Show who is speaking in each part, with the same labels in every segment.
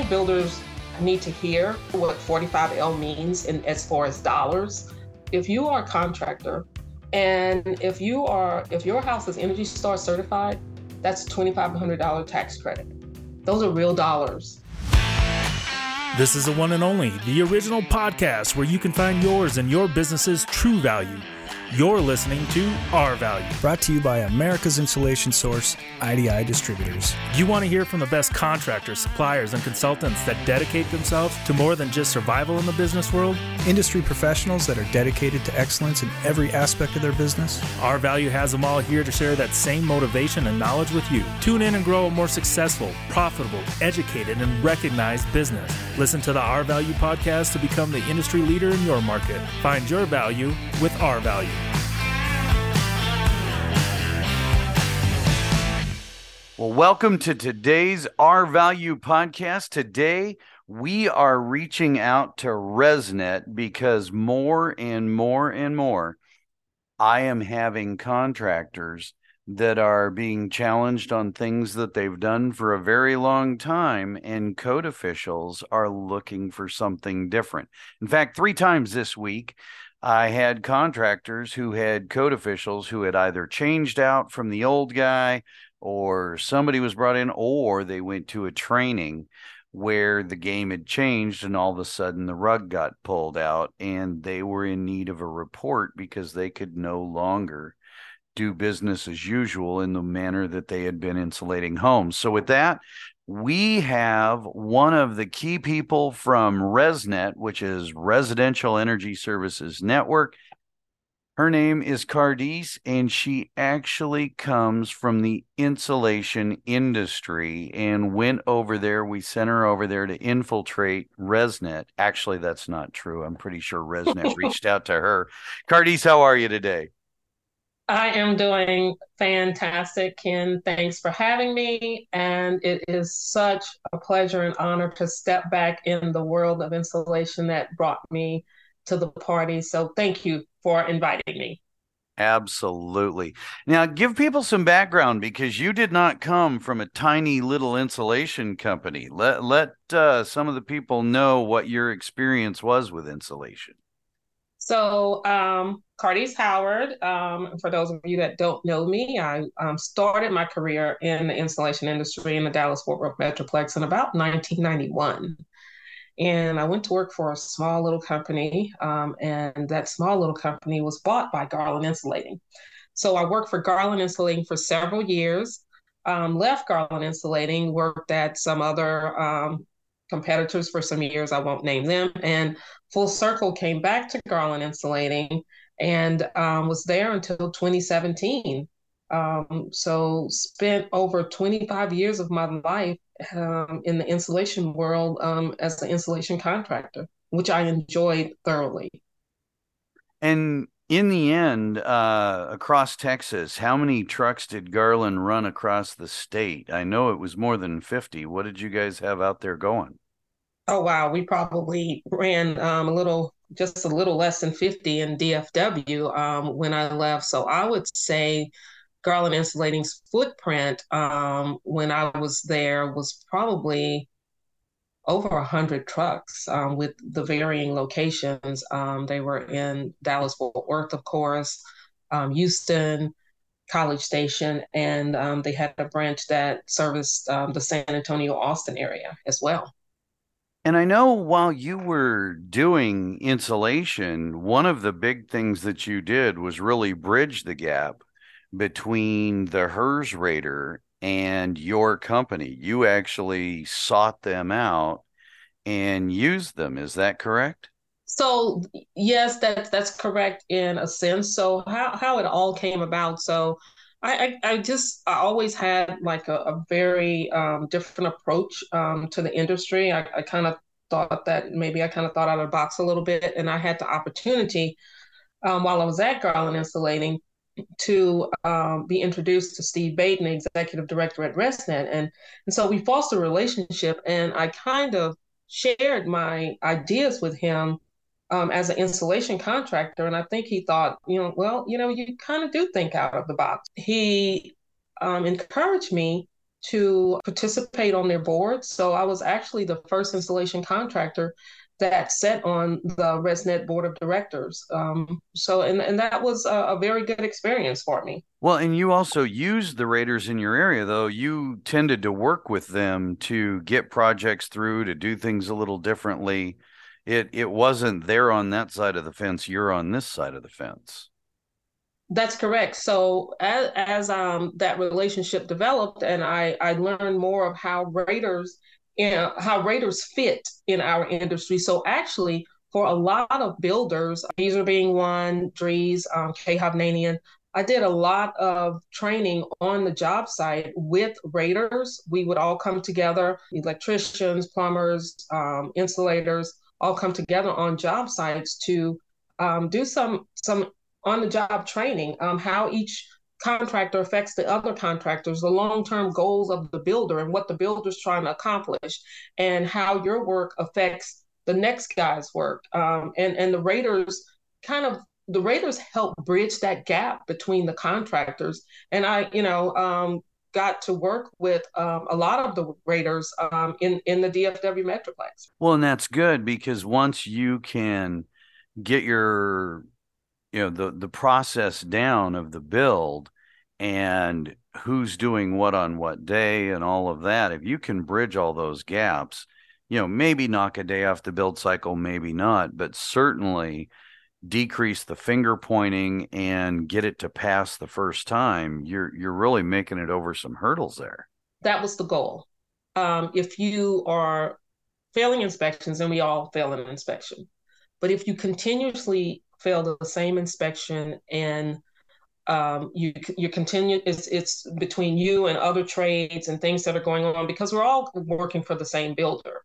Speaker 1: think builders need to hear what 45L means in as far as dollars. If you are a contractor and if you are if your house is Energy Star certified, that's $2,500 tax credit. Those are real dollars.
Speaker 2: This is the one and only, the original podcast where you can find yours and your business's true value. You're listening to R Value.
Speaker 3: Brought to you by America's Insulation Source, IDI Distributors.
Speaker 2: You want to hear from the best contractors, suppliers, and consultants that dedicate themselves to more than just survival in the business world?
Speaker 3: Industry professionals that are dedicated to excellence in every aspect of their business.
Speaker 2: R Value has them all here to share that same motivation and knowledge with you. Tune in and grow a more successful, profitable, educated, and recognized business. Listen to the R Value podcast to become the industry leader in your market. Find your value with R Value.
Speaker 4: Well, welcome to today's R Value podcast. Today, we are reaching out to ResNet because more and more and more, I am having contractors that are being challenged on things that they've done for a very long time, and code officials are looking for something different. In fact, three times this week, I had contractors who had code officials who had either changed out from the old guy or somebody was brought in, or they went to a training where the game had changed and all of a sudden the rug got pulled out and they were in need of a report because they could no longer do business as usual in the manner that they had been insulating homes. So, with that, we have one of the key people from ResNet, which is Residential Energy Services Network. Her name is Cardice, and she actually comes from the insulation industry and went over there. We sent her over there to infiltrate ResNet. Actually, that's not true. I'm pretty sure ResNet reached out to her. Cardice, how are you today?
Speaker 1: I am doing fantastic, Ken. Thanks for having me. And it is such a pleasure and honor to step back in the world of insulation that brought me to the party. So thank you for inviting me.
Speaker 4: Absolutely. Now, give people some background because you did not come from a tiny little insulation company. Let let uh, some of the people know what your experience was with insulation.
Speaker 1: So, um, Cardice Howard. Um, for those of you that don't know me, I um, started my career in the insulation industry in the Dallas Fort Worth Metroplex in about 1991. And I went to work for a small little company, um, and that small little company was bought by Garland Insulating. So I worked for Garland Insulating for several years, um, left Garland Insulating, worked at some other um, competitors for some years, I won't name them, and full circle came back to Garland Insulating and um, was there until 2017. Um, so spent over 25 years of my life um, in the insulation world um, as an insulation contractor, which I enjoyed thoroughly.
Speaker 4: And in the end, uh, across Texas, how many trucks did Garland run across the state? I know it was more than 50. What did you guys have out there going?
Speaker 1: Oh, wow. We probably ran um, a little, just a little less than 50 in DFW um, when I left. So I would say Garland Insulating's footprint um, when I was there was probably over a hundred trucks um, with the varying locations. Um, they were in Dallas Fort Worth, of course, um, Houston, College Station, and um, they had a branch that serviced um, the San Antonio Austin area as well.
Speaker 4: And I know while you were doing insulation, one of the big things that you did was really bridge the gap between the HERS Rater and your company. You actually sought them out and used them. Is that correct?
Speaker 1: So yes, that's that's correct in a sense. So how how it all came about. So I I, I just I always had like a, a very um, different approach um, to the industry. I, I kind of thought that maybe I kind of thought out of the box a little bit, and I had the opportunity um, while I was at Garland Insulating to um, be introduced to Steve Baden, executive director at ResNet. And, and so we fostered a relationship, and I kind of shared my ideas with him um, as an installation contractor. And I think he thought, you know, well, you know, you kind of do think out of the box. He um, encouraged me to participate on their board. So I was actually the first installation contractor that sat on the ResNet board of directors. Um, so, and, and that was a, a, very good experience for me.
Speaker 4: Well, and you also used the raters in your area, though. You tended to work with them to get projects through, to do things a little differently. It it wasn't there on that side of the fence. You're on this side of the fence.
Speaker 1: That's correct. So as, as um, that relationship developed, and I I learned more of how raters you know, how raters fit in our industry. So actually, for a lot of builders, are being one, Drees, um, K. Hovnanian, I did a lot of training on the job site with raters. We would all come together, electricians, plumbers, um, insulators, all come together on job sites to um, do some some on the job training, um, how each contractor affects the other contractors, the long-term goals of the builder and what the builder's trying to accomplish, and how your work affects the next guy's work. Um, and and the raters kind of the raters help bridge that gap between the contractors. And I, you know, um, got to work with um, a lot of the raters um, in in the DFW Metroplex.
Speaker 4: Well, and that's good because once you can get your you know the the process down of the build and who's doing what on what day and all of that if you can bridge all those gaps you know maybe knock a day off the build cycle maybe not but certainly decrease the finger pointing and get it to pass the first time you're you're really making it over some hurdles there.
Speaker 1: That was the goal. Um, if you are failing inspections and we all fail an inspection but if you continuously fail the same inspection and um, you you continue it's it's between you and other trades and things that are going on because we're all working for the same builder.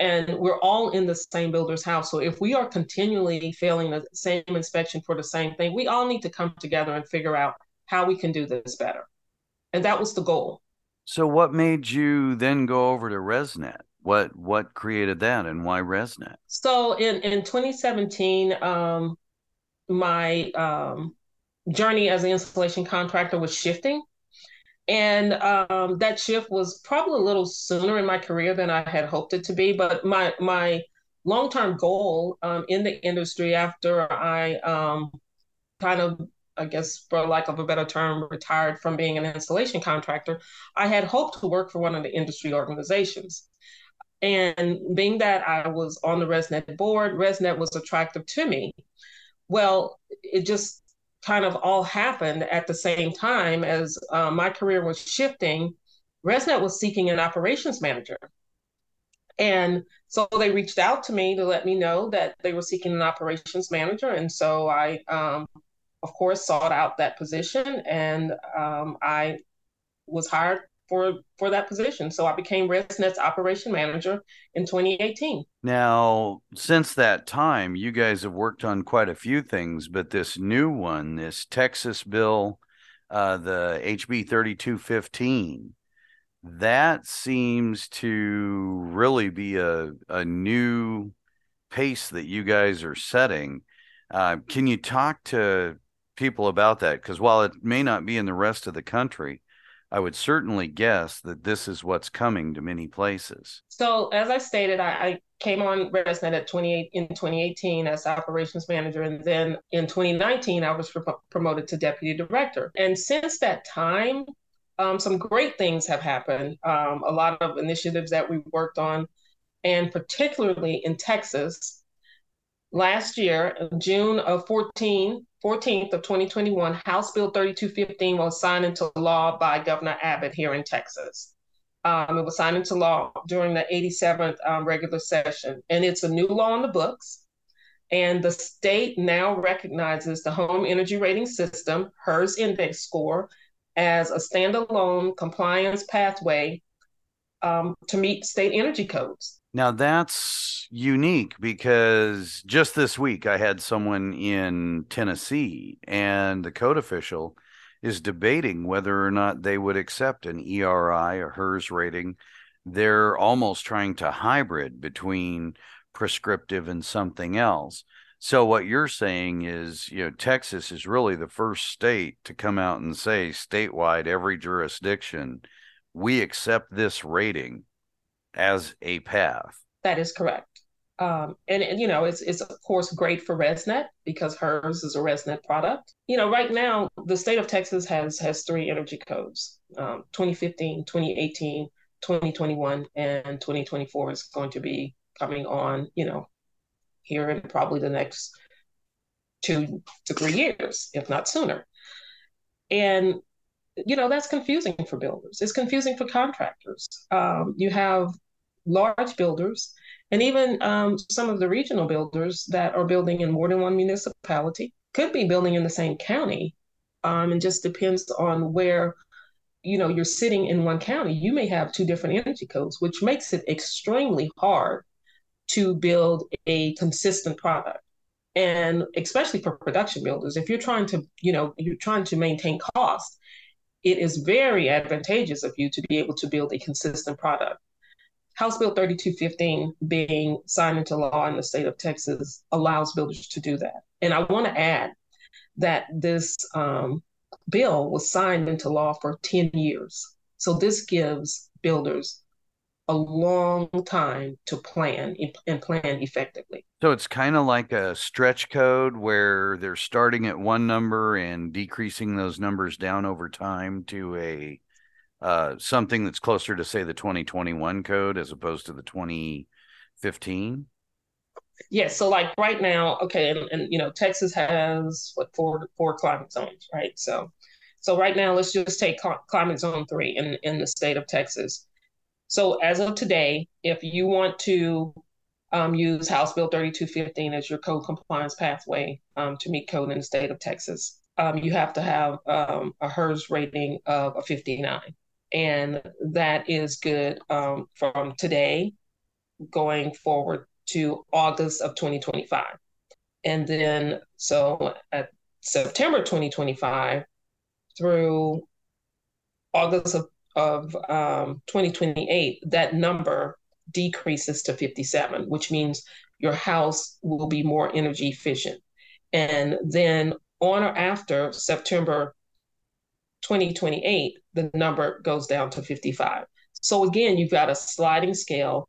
Speaker 1: And we're all in the same builder's house. So if we are continually failing the same inspection for the same thing we all need to come together and figure out how we can do this better. And that was the goal.
Speaker 4: So what made you then go over to resnet? What what created that and why resnet?
Speaker 1: So in in 2017 um my um, journey as an installation contractor was shifting. And um, that shift was probably a little sooner in my career than I had hoped it to be. But my my long term goal um, in the industry after I um, kind of, I guess, for lack of a better term, retired from being an installation contractor, I had hoped to work for one of the industry organizations. And being that I was on the ResNet board, ResNet was attractive to me well, it just kind of all happened at the same time as uh, my career was shifting. ResNet was seeking an operations manager. And so they reached out to me to let me know that they were seeking an operations manager. And so I, um, of course, sought out that position and um, I was hired for for that position. So I became ResNet's operation manager in 2018.
Speaker 4: Now, since that time, you guys have worked on quite a few things, but this new one, this Texas bill, uh, the HB 3215, that seems to really be a, a new pace that you guys are setting. Uh, can you talk to people about that? Because while it may not be in the rest of the country, I would certainly guess that this is what's coming to many places.
Speaker 1: So, as I stated, I, I came on ResNet at 28 in 2018 as operations manager, and then in 2019 I was pro- promoted to deputy director. And since that time, um, some great things have happened. Um, a lot of initiatives that we worked on, and particularly in Texas. Last year, June of 14, 14th of 2021, House Bill 3215 was signed into law by Governor Abbott here in Texas. Um, it was signed into law during the 87th um, regular session, and it's a new law in the books. And the state now recognizes the home energy rating system, HERS index score, as a standalone compliance pathway um, to meet state energy codes.
Speaker 4: Now that's unique because just this week I had someone in Tennessee and the code official is debating whether or not they would accept an ERI or HERS rating. They're almost trying to hybrid between prescriptive and something else. So what you're saying is, you know, Texas is really the first state to come out and say statewide every jurisdiction we accept this rating as a path.
Speaker 1: That is correct. Um, and, and, you know, it's it's of course great for ResNet because hers is a ResNet product. You know, right now the state of Texas has has three energy codes: um, 2015, 2018, 2021, and 2024 is going to be coming on. You know, here in probably the next two to three years, if not sooner. And you know that's confusing for builders. It's confusing for contractors. Um, you have large builders and even um, some of the regional builders that are building in more than one municipality could be building in the same county. Um, and just depends on where you know you're sitting in one county. You may have two different energy codes, which makes it extremely hard to build a consistent product. And especially for production builders, if you're trying to, you know, you're trying to maintain cost, it is very advantageous of you to be able to build a consistent product. House Bill 3215 being signed into law in the state of Texas allows builders to do that. And I want to add that this um, bill was signed into law for 10 years. So this gives builders a long time to plan and plan effectively.
Speaker 4: So it's kind of like a stretch code where they're starting at one number and decreasing those numbers down over time to a uh, something that's closer to say the 2021 code as opposed to the 2015
Speaker 1: yes so like right now okay and, and you know texas has what four four climate zones right? So so right now let's just take climate zone three in in the state of texas. So as of today if you want to um, use house bill 3215 as your code compliance pathway um, to meet code in the state of texas um, you have to have um, a HERS rating of a 59 and that is good um, from today going forward to August of 2025. And then, so at September 2025 through August of, of um, 2028, that number decreases to 57, which means your house will be more energy efficient. And then on or after September 2028, the number goes down to 55. So again, you've got a sliding scale.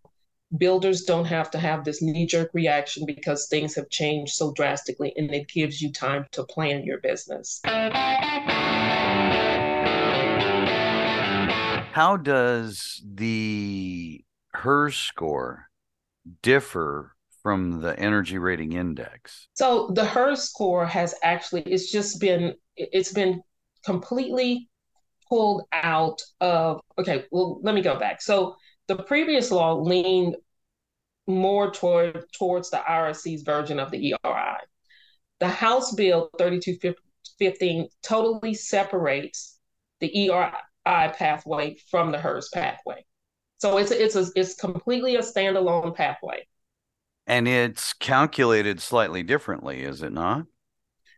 Speaker 1: Builders don't have to have this knee jerk reaction because things have changed so drastically, and it gives you time to plan your business.
Speaker 4: How does the HERS score differ from the energy rating index?
Speaker 1: So the HERS score has actually it's just been it's been completely pulled out of okay well let me go back so the previous law leaned more toward towards the IRC's version of the ERI. The House Bill 3215 totally separates the ERI pathway from the HERS pathway. So it's a, it's a, it's completely a standalone pathway.
Speaker 4: And it's calculated slightly differently, is it not?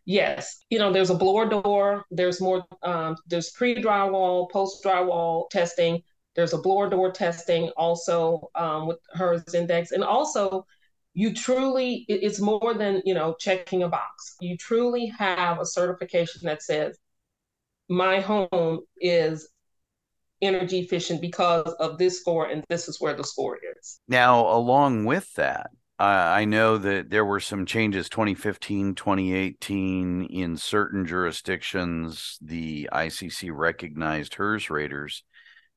Speaker 1: Yes, you know, there's a blower door. There's more. Um, there's pre-drywall, post-drywall testing. There's a blower door testing also um, with HERS index, and also you truly it's more than you know checking a box. You truly have a certification that says my home is energy efficient because of this score, and this is where the score is.
Speaker 4: Now, along with that, I know that there were some changes 2015, 2018 in certain jurisdictions. The ICC recognized HERS raters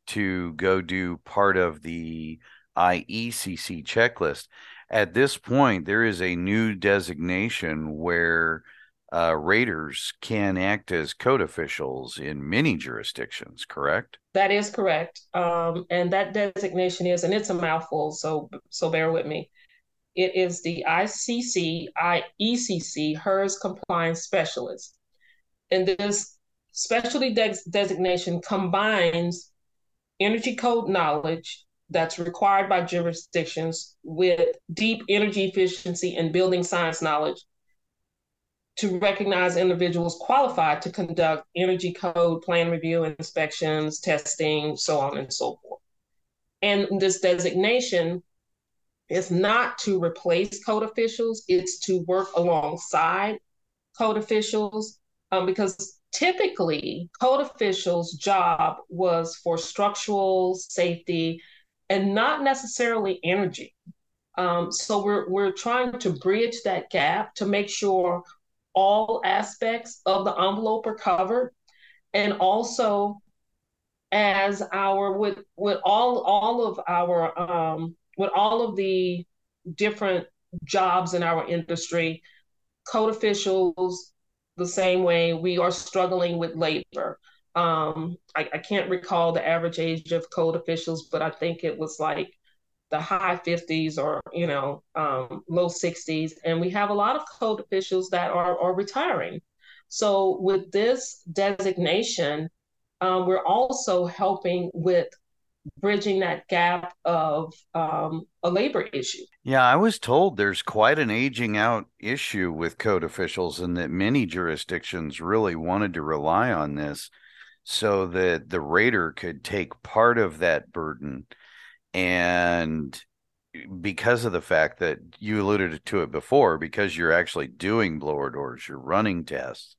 Speaker 4: to go do part of the IECC checklist. At this point, there is a new designation where uh, can act as code officials in many jurisdictions, correct?
Speaker 1: That is correct. Um, and that designation is, and it's a mouthful, so so bear with me. It is the ICC, IECC, HERS compliance specialist. And this specialty de- designation combines energy code knowledge that's required by jurisdictions with deep energy efficiency and building science knowledge to recognize individuals qualified to conduct energy code plan review inspections testing so on and so forth and this designation is not to replace code officials, it's to work alongside code officials um, because typically code officials' job was for structural safety and not necessarily energy. Um, so we're we're trying to bridge that gap to make sure all aspects of the envelope are covered, and also as our with with all all of our um, with all of the different jobs in our industry, code officials the same way we are struggling with labor. Um, I, I, can't recall the average age of code officials, but I think it was like the high 50s or you know um, low 60s, and we have a lot of code officials that are are retiring. So with this designation, um, we're also helping with bridging that gap of um, a labor issue.
Speaker 4: Yeah, I was told there's quite an aging out issue with code officials, and that many jurisdictions really wanted to rely on this so that the rater could take part of that burden. And because of the fact that you alluded to it before, because you're actually doing blower doors, you're running tests,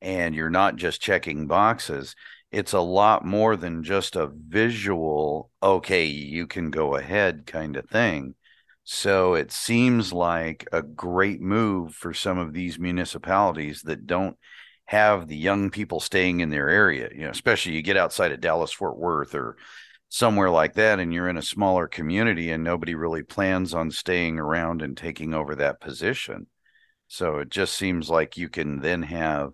Speaker 4: and you're not just checking boxes it's a lot more than just a visual, okay, you can go ahead kind of thing. So it seems like a great move for some of these municipalities that don't have the young people staying in their area. You know, especially you get outside of Dallas, Fort Worth, or somewhere like that, and you're in a smaller community and nobody really plans on staying around and taking over that position. So it just seems like you can then have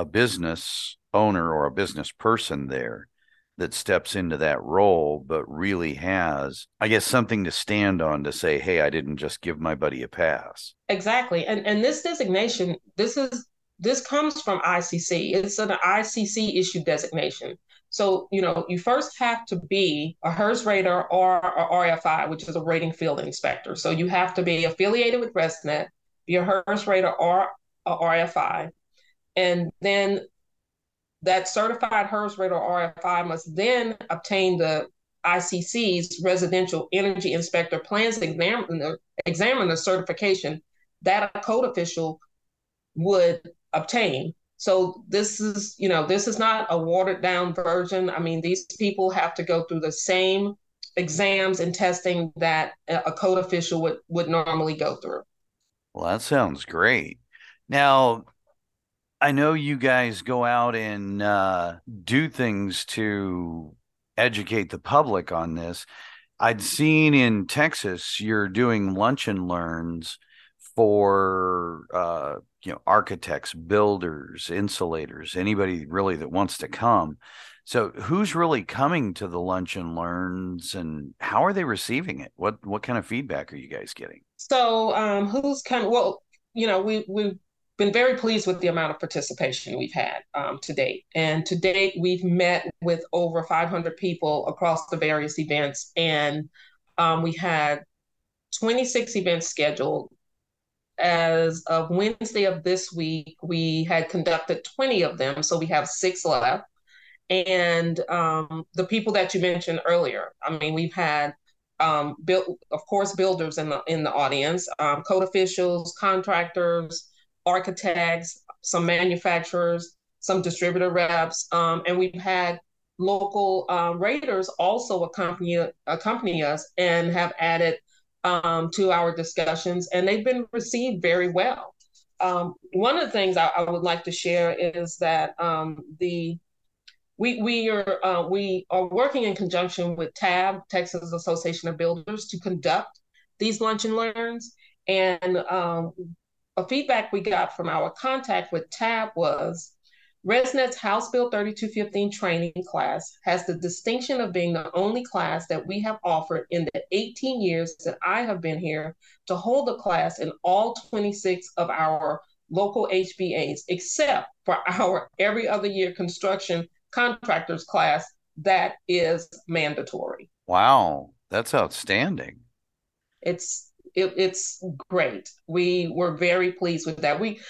Speaker 4: a business owner or a business person there that steps into that role, but really has, I guess, something to stand on to say, hey, I didn't just give my buddy a pass.
Speaker 1: Exactly. And and this designation, this is this comes from ICC. It's an ICC issue designation. So, you know, you first have to be a HERS rater or a RFI, which is a rating field inspector. So you have to be affiliated with ResNet, be a HERS rater or a RFI. And then that certified HERS rater RFI must then obtain the ICC's residential energy inspector plans examiner, examiner certification that a code official would obtain. So this is, you know, this is not a watered down version. I mean, these people have to go through the same exams and testing that a code official would would normally go through.
Speaker 4: Well, that sounds great. Now, I know you guys go out and uh, do things to educate the public on this. I'd seen in Texas you're doing lunch and learns for uh, you know architects, builders, insulators, anybody really that wants to come. So who's really coming to the lunch and learns and how are they receiving it? What what kind of feedback are you guys getting?
Speaker 1: So um, who's coming? Well, you know, we we been very pleased with the amount of participation we've had um, to date. And to date, we've met with over 500 people across the various events, and um, we had 26 events scheduled. As of Wednesday of this week, we had conducted 20 of them, so we have six left. And um, the people that you mentioned earlier, I mean, we've had um, built, of course, builders in the in the audience, um, code officials, contractors, architects, some manufacturers, some distributor reps, um, and we've had local um, raters also accompany accompany us and have added um, to our discussions, and they've been received very well. Um, one of the things I, I, would like to share is that um, the we we are uh, we are working in conjunction with TAB, Texas Association of Builders, to conduct these lunch and learns, and um, a feedback we got from our contact with TAB was ResNet's House Bill 3215 training class has the distinction of being the only class that we have offered in the 18 years that I have been here to hold a class in all 26 of our local HBAs, except for our every other year construction contractors class that is mandatory.
Speaker 4: Wow, that's outstanding.
Speaker 1: It's it, it's great. We were very pleased with that. We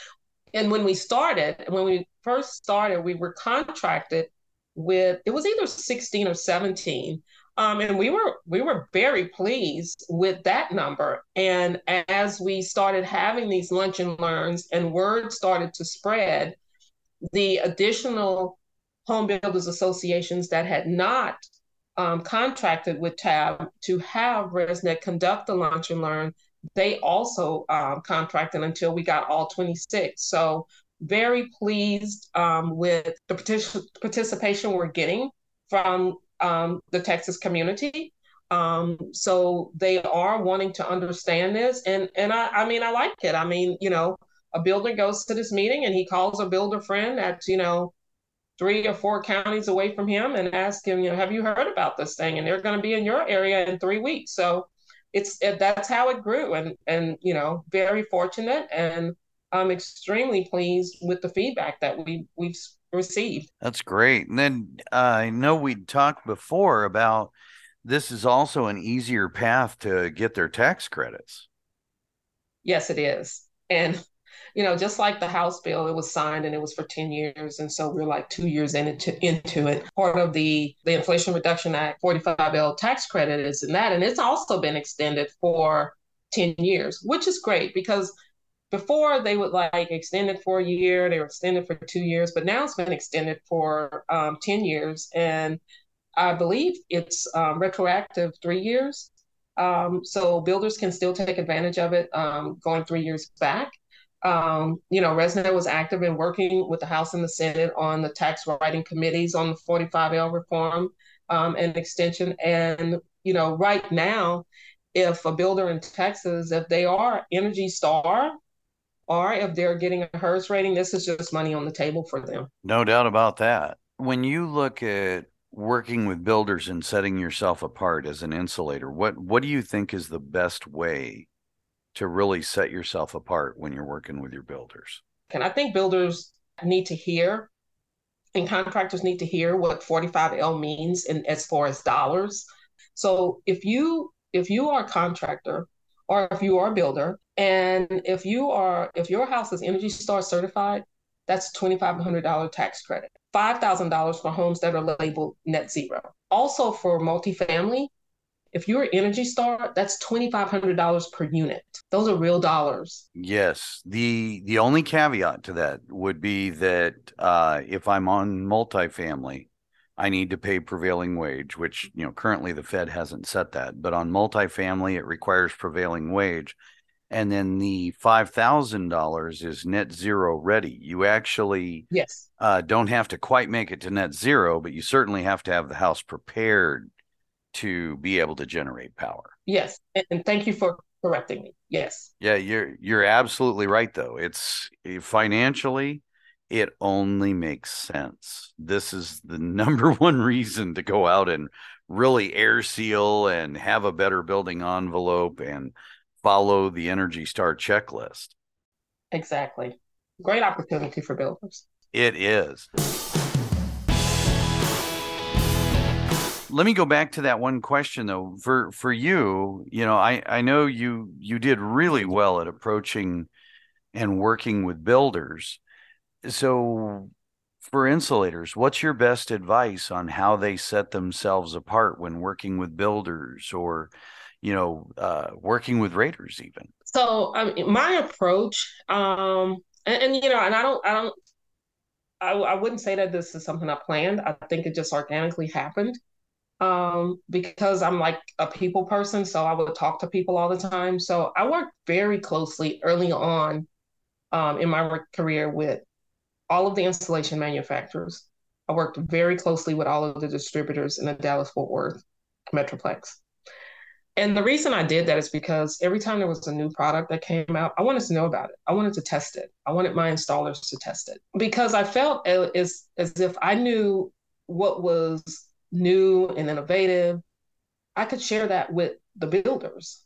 Speaker 1: and when we started, when we first started, we were contracted with it was either 16 or 17. Um, and we were we were very pleased with that number. And as we started having these lunch and learns and word started to spread, the additional home builders associations that had not um, contracted with TAB to have ResNet conduct the launch and learn, they also um, contracted until we got all 26. So very pleased um, with the partic- participation we're getting from um, the Texas community. Um, so they are wanting to understand this, and and I, I mean I like it. I mean you know a builder goes to this meeting and he calls a builder friend that's you know three or four counties away from him and ask him you know have you heard about this thing and they're going to be in your area in three weeks. So it's it, that's how it grew, and and you know very fortunate and I'm extremely pleased with the feedback that we we've received.
Speaker 4: That's great. And then uh, I know we'd talked before about this is also an easier path to get their tax credits.
Speaker 1: Yes, it is. And you know, just like the House bill, it was signed and it was for 10 years. And so we're like two years into, into it. Part of the, the Inflation Reduction Act 45L tax credit is in that. And it's also been extended for 10 years, which is great because before they would like extend it for a year, they were extended for two years, but now it's been extended for um, 10 years. And I believe it's um, retroactive three years. Um, so builders can still take advantage of it um, going three years back. Um, you know, ResNet was active in working with the House and the Senate on the tax writing committees on the 45L reform um, and extension. And, you know, right now, if a builder in Texas, if they are Energy Star or if they're getting a HERS rating, this is just money on the table for them.
Speaker 4: No doubt about that. When you look at working with builders and setting yourself apart as an insulator, what what do you think is the best way to really set yourself apart when you're working with your builders?
Speaker 1: And I think builders need to hear and contractors need to hear what 45L means in as far as dollars. So if you if you are a contractor or if you are a builder and if you are, if your house is Energy Star certified, that's $2,500 tax credit. $5,000 for homes that are labeled net zero. Also for multifamily, if you're an Energy Star, that's $2,500 per unit. Those are real dollars.
Speaker 4: Yes. The the only caveat to that would be that uh, if I'm on multifamily, I need to pay prevailing wage, which you know currently the Fed hasn't set that, but on multifamily it requires prevailing wage and then the five thousand dollars is net zero ready. You actually
Speaker 1: yes
Speaker 4: uh, don't have to quite make it to net zero, but you certainly have to have the house prepared to be able to generate power.
Speaker 1: Yes, and, thank you for correcting me. Yes.
Speaker 4: Yeah, you're you're absolutely right. Though it's financially, it only makes sense. This is the number one reason to go out and really air seal and have a better building envelope and follow the Energy Star checklist.
Speaker 1: Exactly. Great opportunity for builders.
Speaker 4: It is. Let me go back to that one question though. For for you, you know, I I know you you did really well at approaching and working with builders. So for insulators, what's your best advice on how they set themselves apart when working with builders or you know, uh, working with raters even?
Speaker 1: So mean, my approach, um, and, and, you know, and I don't, I don't, I, I wouldn't say that this is something I planned. I think it just organically happened um, because I'm like a people person. So I would talk to people all the time. So I worked very closely early on um, in my career with all of the installation manufacturers. I worked very closely with all of the distributors in the Dallas Fort Worth Metroplex. And the reason I did that is because every time there was a new product that came out, I wanted to know about it. I wanted to test it. I wanted my installers to test it because I felt as, as if I knew what was new and innovative. I could share that with the builders.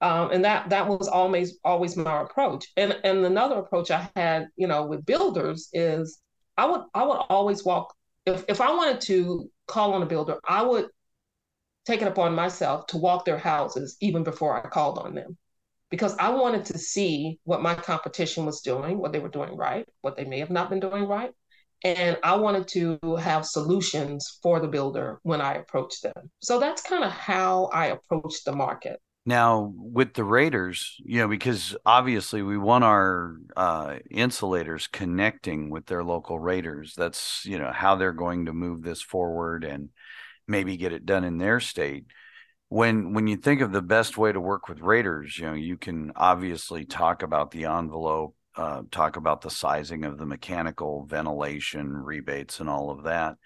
Speaker 1: Um, and that that was always always my approach. And and another approach I had, you know, with builders is I would I would always walk if if I wanted to call on a builder, I would take it upon myself to walk their houses even before I called on them because I wanted to see what my competition was doing, what they were doing right, what they may have not been doing right. And I wanted to have solutions for the builder when I approached them. So that's kind of how I approached the market.
Speaker 4: Now, with the raters, you know, because obviously we want our uh, insulators connecting with their local raters. That's, you know, how they're going to move this forward and maybe get it done in their state. When when you think of the best way to work with raters, you know, you can obviously talk about the envelope, uh, talk about the sizing of the mechanical ventilation rebates and all of that.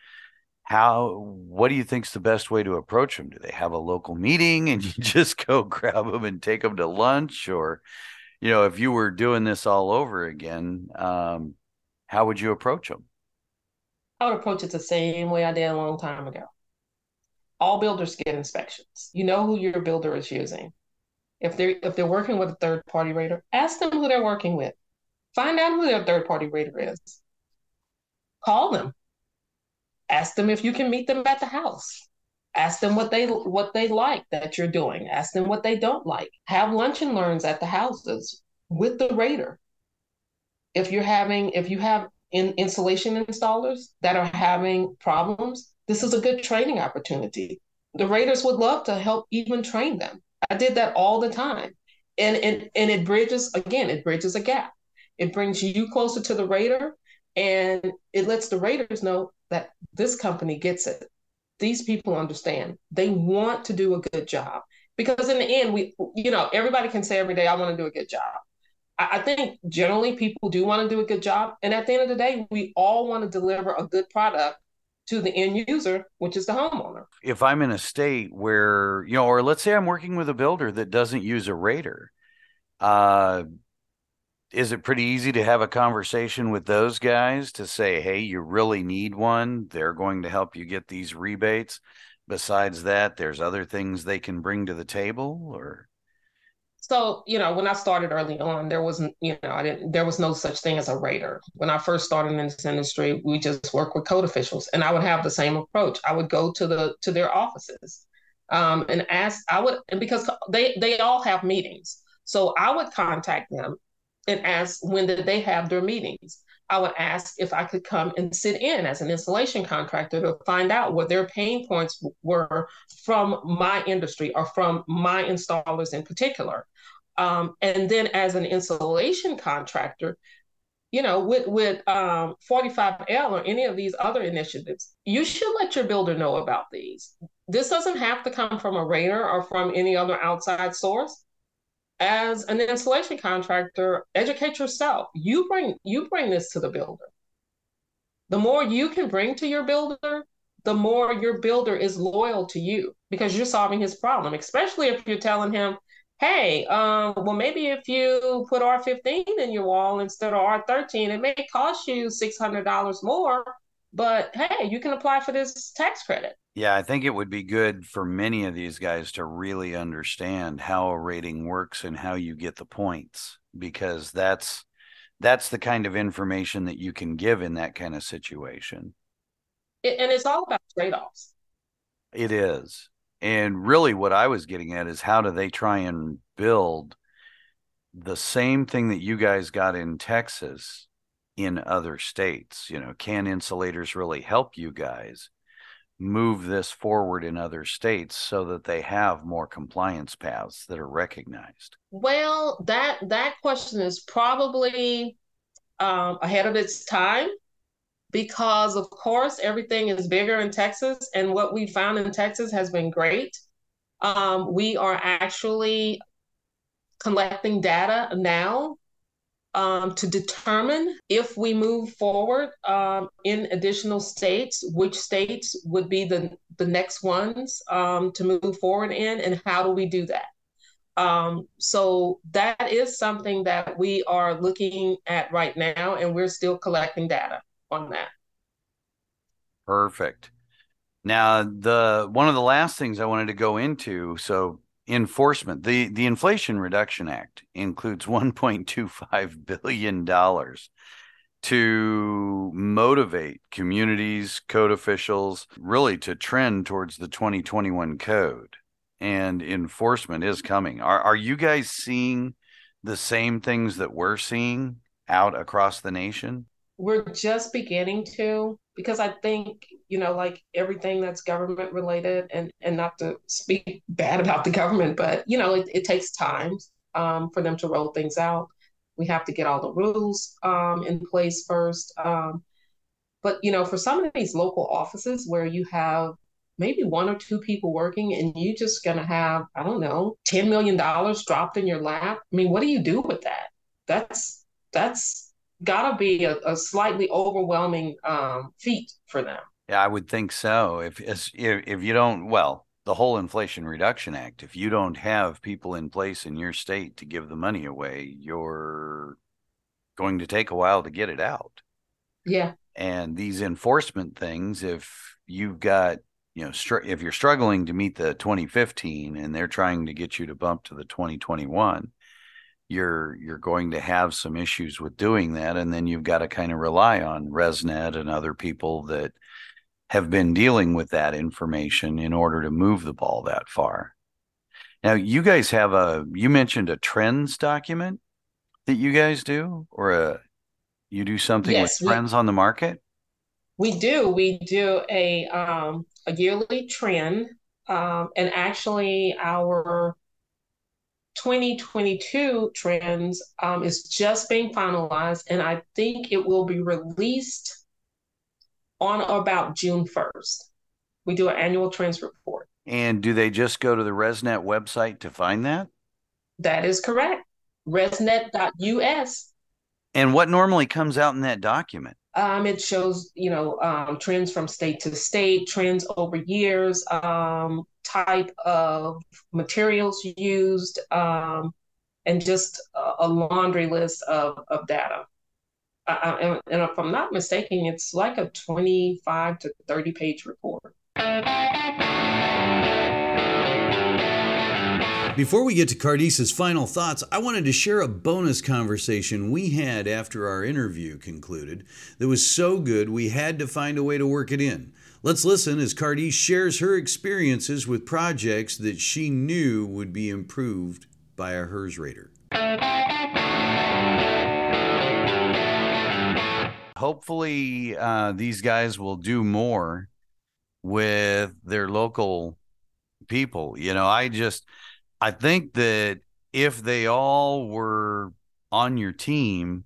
Speaker 4: How what do you think's the best way to approach them do they have a local meeting and you just go grab them and take them to lunch? Or you know if you were doing this all over again um, how would you approach them
Speaker 1: i would approach it the same way i did a long time ago. All builders get inspections. You know who your builder is using. If they're if they're working with a third party rater ask them who they're working with find out who their third party rater is. Call them. Ask them if you can meet them at the house. Ask them what they what they like that you're doing. Ask them what they don't like. Have lunch and learns at the houses with the rater. If you're having if you have in, insulation installers that are having problems this is a good training opportunity. The raters would love to help even train them. I did that all the time. And and, and it bridges again it bridges a gap it brings you closer to the rater and it lets the raters know that this company gets it. These people understand. They want to do a good job because in the end, we, you know, everybody can say every day, I want to do a good job. I, think generally people do want to do a good job. And at the end of the day, we all want to deliver a good product to the end user, which is the homeowner.
Speaker 4: If I'm in a state where, you know, or let's say I'm working with a builder that doesn't use a rater, uh, is it pretty easy to have a conversation with those guys to say, hey, you really need one? They're going to help you get these rebates. Besides that, there's other things they can bring to the table or
Speaker 1: so you know when i started early on there wasn't you know i didn't there was no such thing as a rater when i first started in this industry we just worked with code officials and i would have the same approach i would go to the to their offices um, and ask i would and because they they all have meetings so i would contact them and ask when did they have their meetings. I would ask if I could come and sit in as an installation contractor to find out what their pain points were from my industry or from my installers in particular. Um, and then as an installation contractor, you know, with with um, 45L or any of these other initiatives, you should let your builder know about these. This doesn't have to come from a rater or from any other outside source as an installation contractor, educate yourself. You bring you bring this to the builder. The more you can bring to your builder, the more your builder is loyal to you because you're solving his problem. Especially if you're telling him, "Hey, um, well, maybe if you put R15 in your wall instead of R13, it may cost you six hundred dollars more, but hey, you can apply for this tax credit."
Speaker 4: Yeah, I think it would be good for many of these guys to really understand how a rating works and how you get the points because that's that's the kind of information that you can give in that kind of situation.
Speaker 1: and it's all about trade-offs.
Speaker 4: It is. And really what I was getting at is how do they try and build the same thing that you guys got in Texas in other states? You know, can insulators really help you guys? Move this forward in other states so that they have more compliance paths that are recognized?
Speaker 1: Well, that that question is probably um, ahead of its time because, of course, everything is bigger in Texas, and what we found in Texas has been great. Um, we are actually collecting data now um, to determine if we move forward um, in additional states, which states would be the, the next ones um, to move forward in, and how do we do that? Um, so that is something that we are looking at right now, and we're still collecting data on that.
Speaker 4: Perfect. Now, the one of the last things I wanted to go into, so enforcement. The the inflation reduction act includes 1.25 billion dollars to motivate communities code officials really to trend towards the 2021 code. And enforcement is coming. Are are you guys seeing the same things that we're seeing out across the nation
Speaker 1: we're just beginning to because I think you know like everything that's government related and and not to speak bad about the government, but you know it, it takes time um, for them to roll things out. We have to get all the rules um, in place first. Um, but you know, for some of these local offices where you have maybe one or two people working and you just gonna have, I don't know, $10 million dropped in your lap. I mean, what do you do with that? That's that's gotta be a, a slightly overwhelming um, feat for them.
Speaker 4: Yeah, I would think so. If if if you don't, well, the whole Inflation Reduction Act, if you don't have people in place in your state to give the money away, you're going to take a while to get it out.
Speaker 1: Yeah.
Speaker 4: And these enforcement things, if you've got, you know, str- if you're struggling to meet the 2015 and they're trying to get you to bump to the 2021, you're you're going to have some issues with doing that and then you've got to kind of rely on RESNET and other people that have been dealing with that information in order to move the ball that far. Now you guys have a you mentioned a trends document that you guys do or a you do something yes, with trends on the market?
Speaker 1: We do we do a um a yearly trend um and actually our 2022 trends um, is just being finalized, and I think it will be released on or about June 1st. We do an annual trends report.
Speaker 4: And do they just go to the RESNET website to find that?
Speaker 1: That is correct. ResNet.us.
Speaker 4: And what normally comes out in that document?
Speaker 1: Um, it shows, you know, um, trends from state to state, trends over years, um, type of materials used, um, and just a, a, laundry list of, of data. Uh, and, and if I'm not mistaken, it's like a 25 to 30 page report.
Speaker 5: Before we get to Cardice's final thoughts, I wanted to share a bonus conversation we had after our interview concluded that was so good we had to find a way to work it in. Let's listen as Cardice shares her experiences with projects that she knew would be improved by a HERS rater.
Speaker 4: Hopefully, uh, these guys will do more with their local people. You know, I just I think that if they all were on your team,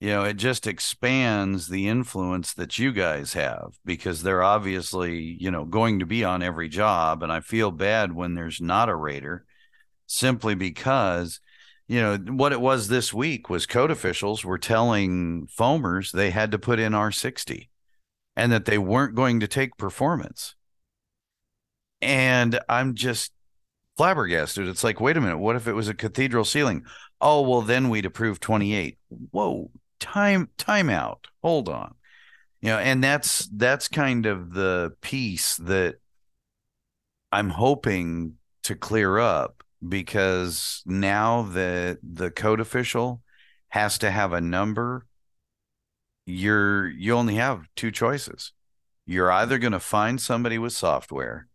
Speaker 4: you know, it just expands the influence that you guys have because they're obviously, you know, going to be on every job. And I feel bad when there's not a rater simply because, you know, what it was this week was code officials were telling foamers they had to put in R60 and that they weren't going to take performance. And I'm just flabbergasted. It's like, wait a minute, what if it was a cathedral ceiling? Oh, well, then we'd approve 28. Whoa, time, time out. Hold on. You know, and that's that's kind of the piece that I'm hoping to clear up because now that the code official has to have a number, you're you only have two choices. You're either going to find somebody with software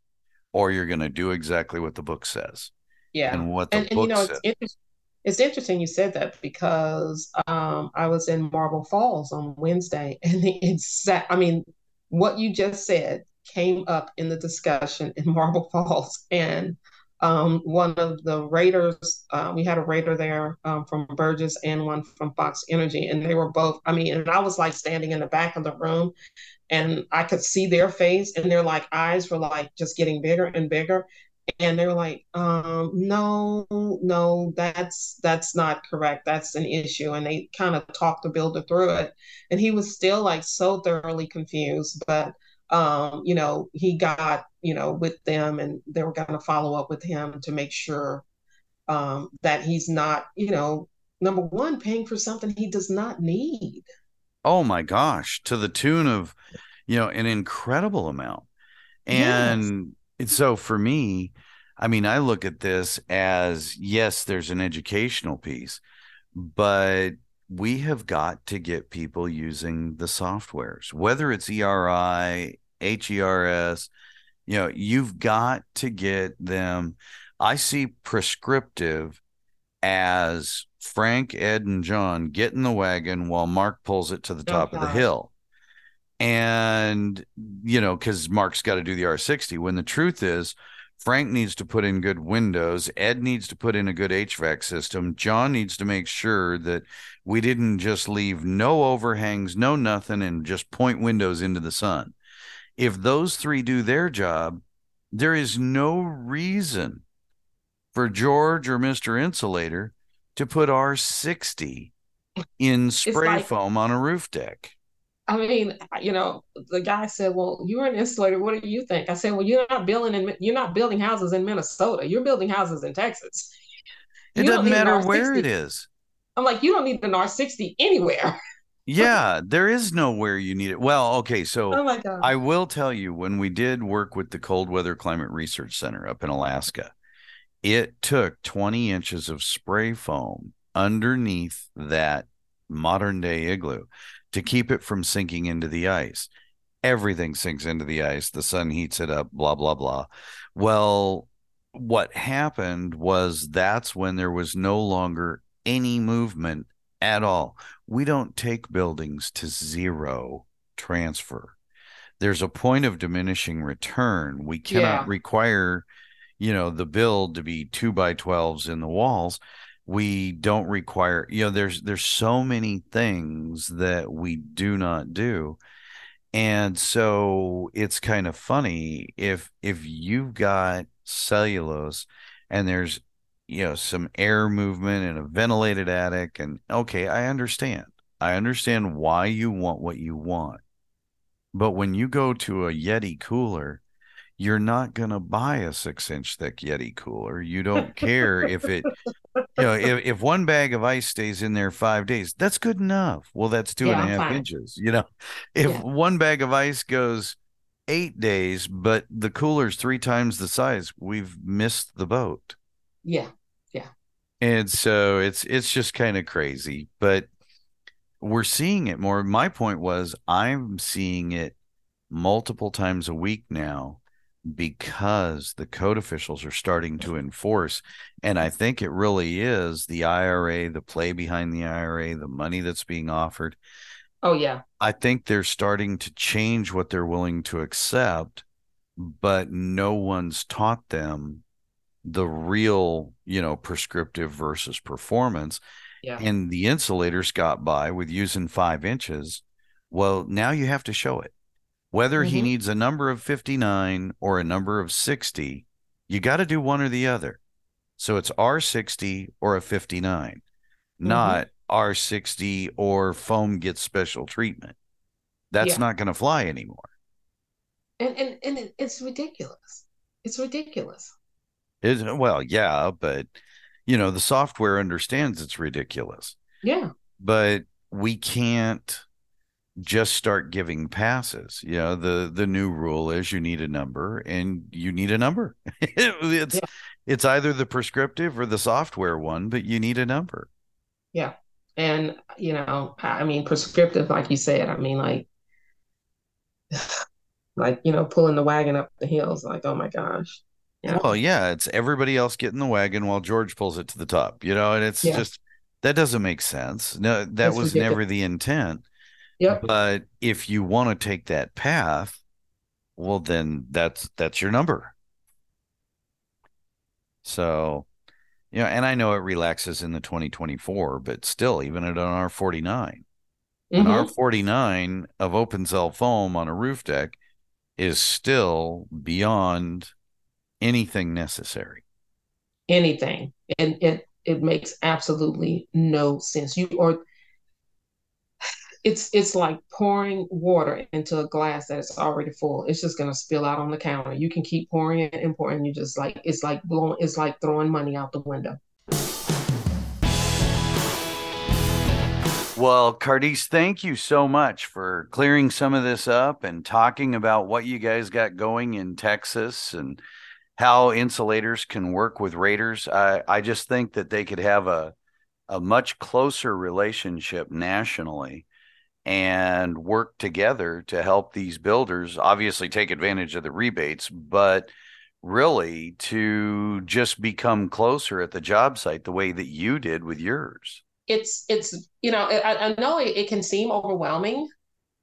Speaker 4: or you're going to do exactly what the book says.
Speaker 1: Yeah.
Speaker 4: And what the and, book and, you know, says.
Speaker 1: It's, it's interesting you said that because um, I was in Marble Falls on Wednesday, and the exact, I mean, what you just said came up in the discussion in Marble Falls. And um, one of the raters, uh, we had a rater there um, from Burgess and one from Fox Energy, and they were both, I mean, and I was like standing in the back of the room and I could see their face and their like eyes were like just getting bigger and bigger. And they were like, um, no, no, that's that's not correct. That's an issue. And they kind of talked the builder through it. And he was still like so thoroughly confused. But um, you know, he got, you know, with them and they were gonna follow up with him to make sure um that he's not, you know, number one, paying for something he does not need.
Speaker 4: Oh my gosh, to the tune of, you know, an incredible amount. And yes. so for me, I mean, I look at this as yes, there's an educational piece, but we have got to get people using the softwares, whether it's ERI, HERS, you know, you've got to get them. I see prescriptive as Frank, Ed, and John get in the wagon while Mark pulls it to the top of the uh-huh. hill. And, you know, because Mark's got to do the R60. When the truth is, Frank needs to put in good windows. Ed needs to put in a good HVAC system. John needs to make sure that we didn't just leave no overhangs, no nothing, and just point windows into the sun. If those three do their job, there is no reason for George or Mr. Insulator to put R60 in spray like, foam on a roof deck.
Speaker 1: I mean, you know, the guy said, "Well, you're an insulator. What do you think?" I said, "Well, you're not building in you're not building houses in Minnesota. You're building houses in Texas.
Speaker 4: It you doesn't matter where it is."
Speaker 1: I'm like, "You don't need an R60 anywhere."
Speaker 4: yeah, there is nowhere you need it. Well, okay, so
Speaker 1: oh my God.
Speaker 4: I will tell you when we did work with the Cold Weather Climate Research Center up in Alaska, it took 20 inches of spray foam underneath that modern day igloo to keep it from sinking into the ice. Everything sinks into the ice. The sun heats it up, blah, blah, blah. Well, what happened was that's when there was no longer any movement at all. We don't take buildings to zero transfer. There's a point of diminishing return. We cannot yeah. require, you know, the build to be two by 12s in the walls we don't require you know there's there's so many things that we do not do and so it's kind of funny if if you've got cellulose and there's you know some air movement in a ventilated attic and okay i understand i understand why you want what you want but when you go to a yeti cooler you're not going to buy a six inch thick Yeti cooler. You don't care if it, you know, if, if one bag of ice stays in there five days, that's good enough. Well, that's two yeah, and a half fine. inches. You know, if yeah. one bag of ice goes eight days, but the cooler's three times the size, we've missed the boat.
Speaker 1: Yeah.
Speaker 4: And so it's, it's just kind of crazy, but we're seeing it more. My point was, I'm seeing it multiple times a week now because the code officials are starting to enforce. And I think it really is the IRA, the play behind the IRA, the money that's being offered.
Speaker 1: Oh, yeah.
Speaker 4: I think they're starting to change what they're willing to accept, but no one's taught them the real, you know, prescriptive versus performance. Yeah. And the insulators got by with using five inches. Well, now you have to show it. Whether mm-hmm. he needs a number of 59 or a number of 60, you got to do one or the other. So it's R60 or a 59, mm-hmm. not R60 or foam gets special treatment. That's yeah. not going to fly anymore.
Speaker 1: And, and and it's ridiculous. It's ridiculous.
Speaker 4: Is well, yeah, but you know, the software understands it's ridiculous.
Speaker 1: Yeah.
Speaker 4: But we can't just start giving passes. You know, the the new rule is you need a number and you need a number. it's yeah. it's either the prescriptive or the software one, but you need a number.
Speaker 1: Yeah. And you know, I mean prescriptive, like you said, I mean like like, you know, pulling the wagon up the hills, like, oh my gosh.
Speaker 4: Yeah. Well, yeah, it's everybody else getting the wagon while George pulls it to the top, you know, and it's yeah. just that doesn't make sense. No, that That's was ridiculous. never the intent.
Speaker 1: Yep.
Speaker 4: But if you want to take that path, well then that's that's your number. So, you know, and I know it relaxes in the 2024, but still, even at an R49, mm-hmm. an R49 of open cell foam on a roof deck is still beyond anything necessary.
Speaker 1: Anything. And it it makes absolutely no sense. You or it's it's like pouring water into a glass that is already full. It's just gonna spill out on the counter. You can keep pouring it and pouring. You just like it's like blowing. It's like throwing money out the window.
Speaker 4: Well, Cardice, thank you so much for clearing some of this up and talking about what you guys got going in Texas and how insulators can work with raters. I, I just think that they could have a a much closer relationship nationally and work together to help these builders obviously take advantage of the rebates, but really to just become closer at the job site the way that you did with yours
Speaker 1: it's it's you know i, I know it, it, can seem overwhelming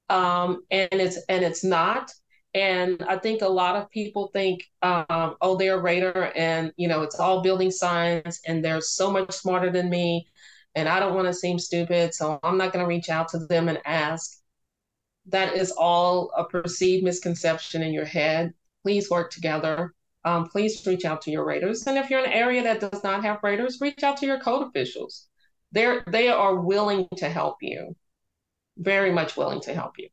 Speaker 1: um, and it's and it's not and i think a lot of people think um, oh they're a rater and you know it's all building science and they're so much smarter than me and i don't want to seem stupid so i'm not going to reach out to them and ask that is all a perceived misconception in your head please work together um, please reach out to your raters. And if you're in an area that does not have raters, reach out to your code officials. They're they are willing to help you, very much willing to help you.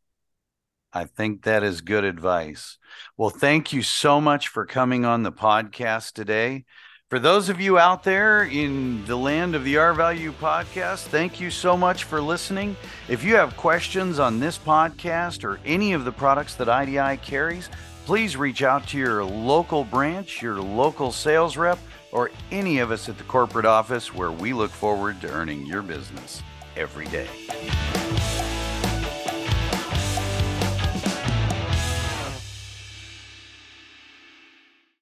Speaker 4: I think that is good advice. Well, thank you so much for coming on the podcast today. For those of you out there in the land of the R Value podcast, thank you so much for listening. If you have questions on this podcast or any of the products that IDI carries, please reach out to your local branch, your local sales rep, or any of us at the corporate office where we look forward to earning your business every day.